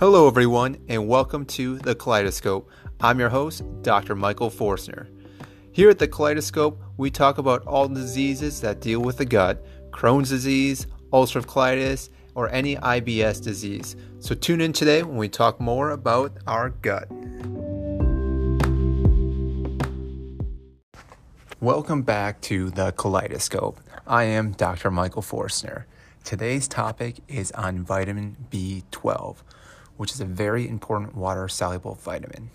Hello, everyone, and welcome to the Kaleidoscope. I'm your host, Dr. Michael Forstner. Here at the Kaleidoscope, we talk about all diseases that deal with the gut Crohn's disease, ulcerative colitis, or any IBS disease. So tune in today when we talk more about our gut. Welcome back to the Kaleidoscope. I am Dr. Michael Forstner. Today's topic is on vitamin B12, which is a very important water soluble vitamin.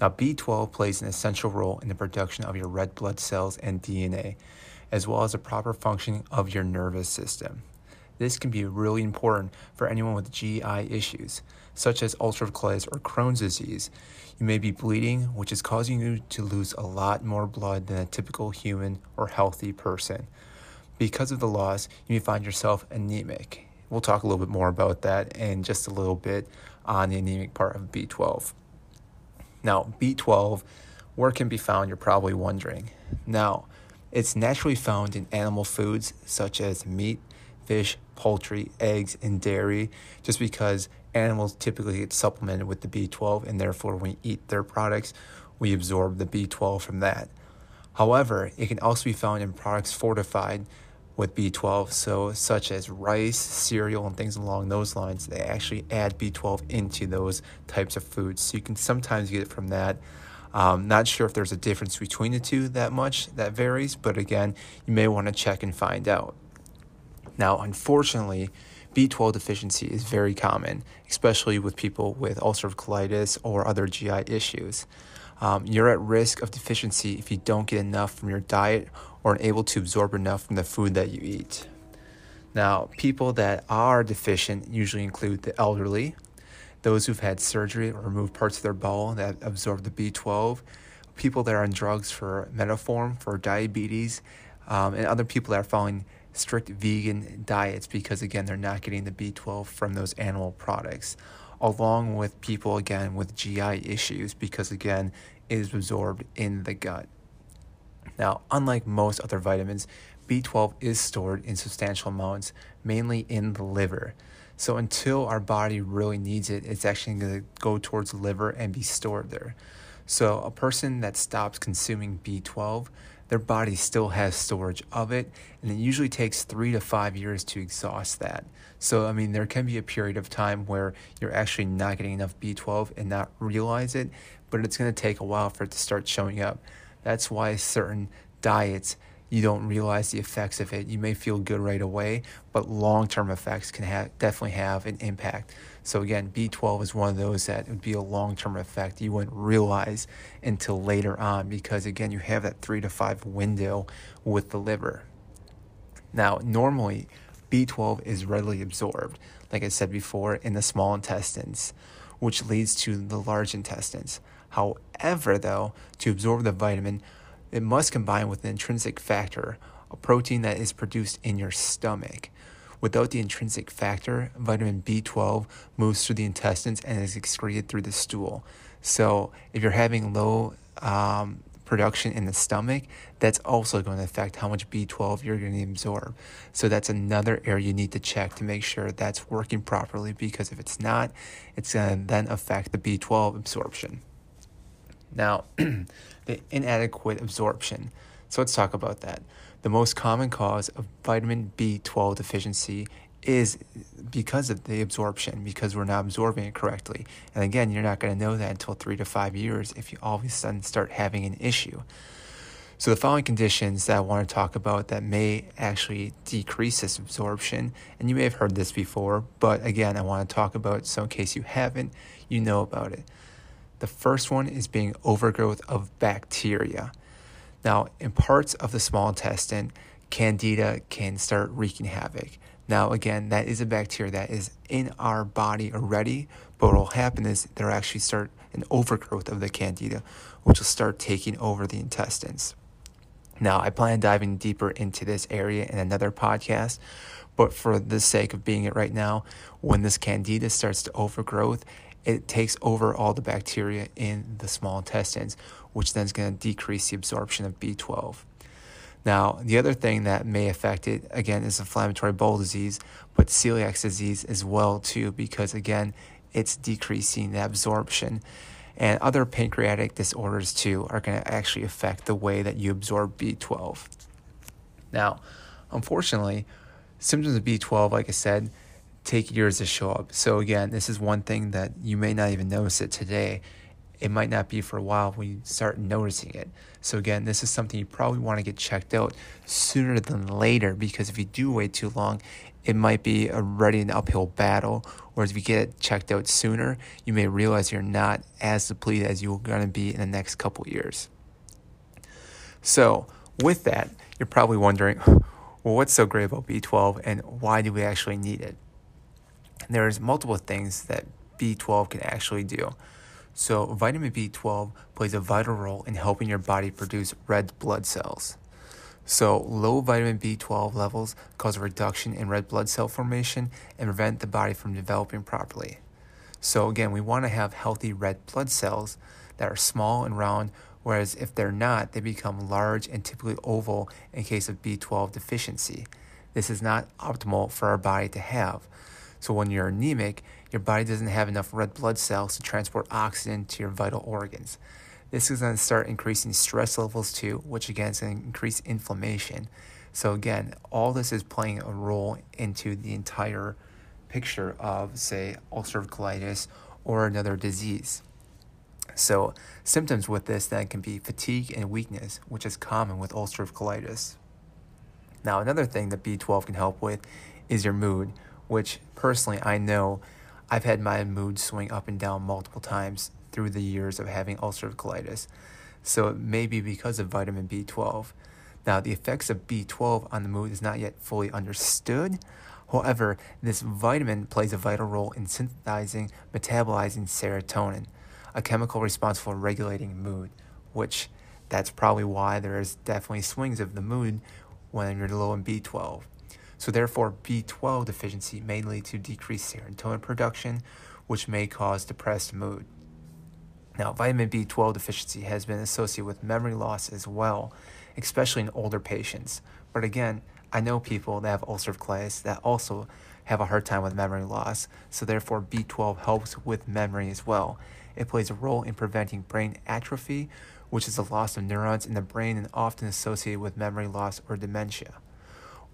Now, B12 plays an essential role in the production of your red blood cells and DNA, as well as the proper functioning of your nervous system. This can be really important for anyone with GI issues, such as ulcerative colitis or Crohn's disease. You may be bleeding, which is causing you to lose a lot more blood than a typical human or healthy person. Because of the loss, you may find yourself anemic. We'll talk a little bit more about that in just a little bit on the anemic part of B12. Now, B12, where can be found, you're probably wondering. Now, it's naturally found in animal foods such as meat, fish, poultry, eggs, and dairy, just because animals typically get supplemented with the B12, and therefore, when we eat their products, we absorb the B12 from that. However, it can also be found in products fortified with B12, so such as rice, cereal, and things along those lines. They actually add B12 into those types of foods, so you can sometimes get it from that. Um, not sure if there's a difference between the two that much, that varies, but again, you may want to check and find out. Now, unfortunately, B12 deficiency is very common, especially with people with ulcerative colitis or other GI issues. Um, you're at risk of deficiency if you don't get enough from your diet or are able to absorb enough from the food that you eat. Now, people that are deficient usually include the elderly, those who've had surgery or removed parts of their bowel that absorb the B12, people that are on drugs for metformin for diabetes, um, and other people that are following strict vegan diets because, again, they're not getting the B12 from those animal products, along with people, again, with GI issues because, again, it is absorbed in the gut. Now, unlike most other vitamins, B12 is stored in substantial amounts, mainly in the liver. So, until our body really needs it, it's actually going to go towards the liver and be stored there. So, a person that stops consuming B12 their body still has storage of it, and it usually takes three to five years to exhaust that. So, I mean, there can be a period of time where you're actually not getting enough B12 and not realize it, but it's going to take a while for it to start showing up. That's why certain diets you don't realize the effects of it. You may feel good right away, but long term effects can have, definitely have an impact. So, again, B12 is one of those that would be a long term effect you wouldn't realize until later on because, again, you have that three to five window with the liver. Now, normally, B12 is readily absorbed, like I said before, in the small intestines, which leads to the large intestines. However, though, to absorb the vitamin, it must combine with an intrinsic factor, a protein that is produced in your stomach. Without the intrinsic factor, vitamin B12 moves through the intestines and is excreted through the stool. So, if you're having low um, production in the stomach, that's also going to affect how much B12 you're going to absorb. So, that's another area you need to check to make sure that's working properly because if it's not, it's going to then affect the B12 absorption. Now, the inadequate absorption. So, let's talk about that. The most common cause of vitamin B12 deficiency is because of the absorption, because we're not absorbing it correctly. And again, you're not going to know that until three to five years if you all of a sudden start having an issue. So, the following conditions that I want to talk about that may actually decrease this absorption, and you may have heard this before, but again, I want to talk about it so in case you haven't, you know about it. The first one is being overgrowth of bacteria. Now, in parts of the small intestine, candida can start wreaking havoc. Now, again, that is a bacteria that is in our body already, but what will happen is there actually start an overgrowth of the candida, which will start taking over the intestines. Now, I plan on diving deeper into this area in another podcast, but for the sake of being it right now, when this candida starts to overgrowth, it takes over all the bacteria in the small intestines, which then is going to decrease the absorption of B12. Now, the other thing that may affect it, again, is inflammatory bowel disease, but celiac disease as well, too, because again, it's decreasing the absorption. And other pancreatic disorders too are going to actually affect the way that you absorb B12. Now, unfortunately, symptoms of B12, like I said, take years to show up. So again, this is one thing that you may not even notice it today. It might not be for a while when you start noticing it. So again, this is something you probably want to get checked out sooner than later because if you do wait too long, it might be already an uphill battle. Whereas if you get it checked out sooner, you may realize you're not as depleted as you're going to be in the next couple years. So, with that, you're probably wondering, well, what's so great about B12 and why do we actually need it? There's multiple things that B12 can actually do. So, vitamin B12 plays a vital role in helping your body produce red blood cells. So, low vitamin B12 levels cause a reduction in red blood cell formation and prevent the body from developing properly. So, again, we want to have healthy red blood cells that are small and round, whereas if they're not, they become large and typically oval in case of B12 deficiency. This is not optimal for our body to have. So, when you're anemic, your body doesn't have enough red blood cells to transport oxygen to your vital organs. This is going to start increasing stress levels too, which again is going to increase inflammation. So, again, all this is playing a role into the entire picture of, say, ulcerative colitis or another disease. So, symptoms with this then can be fatigue and weakness, which is common with ulcerative colitis. Now, another thing that B12 can help with is your mood, which personally I know I've had my mood swing up and down multiple times through the years of having ulcerative colitis. So it may be because of vitamin B12. Now, the effects of B12 on the mood is not yet fully understood. However, this vitamin plays a vital role in synthesizing, metabolizing serotonin, a chemical responsible for regulating mood, which that's probably why there is definitely swings of the mood when you're low in B12. So therefore, B12 deficiency may lead to decreased serotonin production, which may cause depressed mood. Now, vitamin B12 deficiency has been associated with memory loss as well, especially in older patients. But again, I know people that have ulcerative colitis that also have a hard time with memory loss, so therefore B12 helps with memory as well. It plays a role in preventing brain atrophy, which is the loss of neurons in the brain and often associated with memory loss or dementia.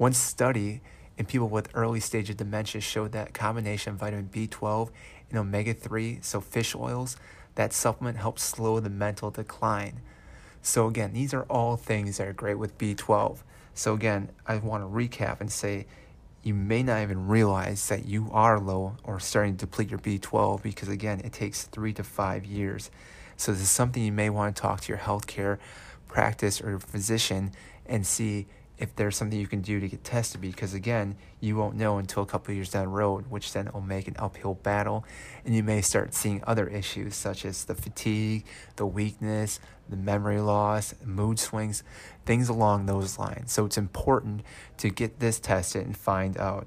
One study in people with early stage of dementia showed that combination of vitamin B12 and omega 3, so fish oils, that supplement helps slow the mental decline. So, again, these are all things that are great with B12. So, again, I want to recap and say you may not even realize that you are low or starting to deplete your B12 because, again, it takes three to five years. So, this is something you may want to talk to your healthcare practice or physician and see if there's something you can do to get tested because again you won't know until a couple years down the road which then will make an uphill battle. And you may start seeing other issues such as the fatigue the weakness the memory loss mood swings things along those lines. So it's important to get this tested and find out.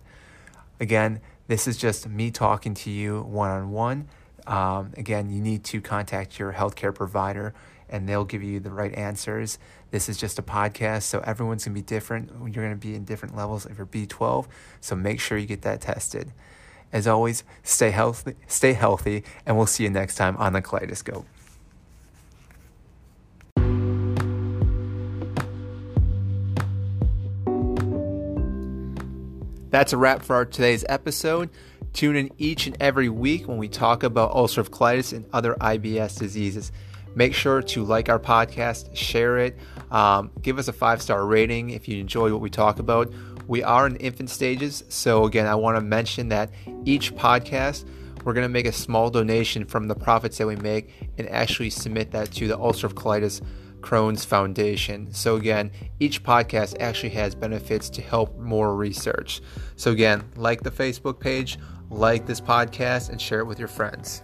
Again this is just me talking to you one-on-one. Um, again you need to contact your healthcare provider and they'll give you the right answers. This is just a podcast, so everyone's gonna be different. You're gonna be in different levels of your B12, so make sure you get that tested. As always, stay healthy, stay healthy, and we'll see you next time on the Kaleidoscope. That's a wrap for our today's episode. Tune in each and every week when we talk about ulcerative colitis and other IBS diseases. Make sure to like our podcast, share it, um, give us a five star rating if you enjoy what we talk about. We are in infant stages, so again, I want to mention that each podcast we're going to make a small donation from the profits that we make and actually submit that to the ulcerative colitis Crohn's Foundation. So, again, each podcast actually has benefits to help more research. So, again, like the Facebook page, like this podcast, and share it with your friends.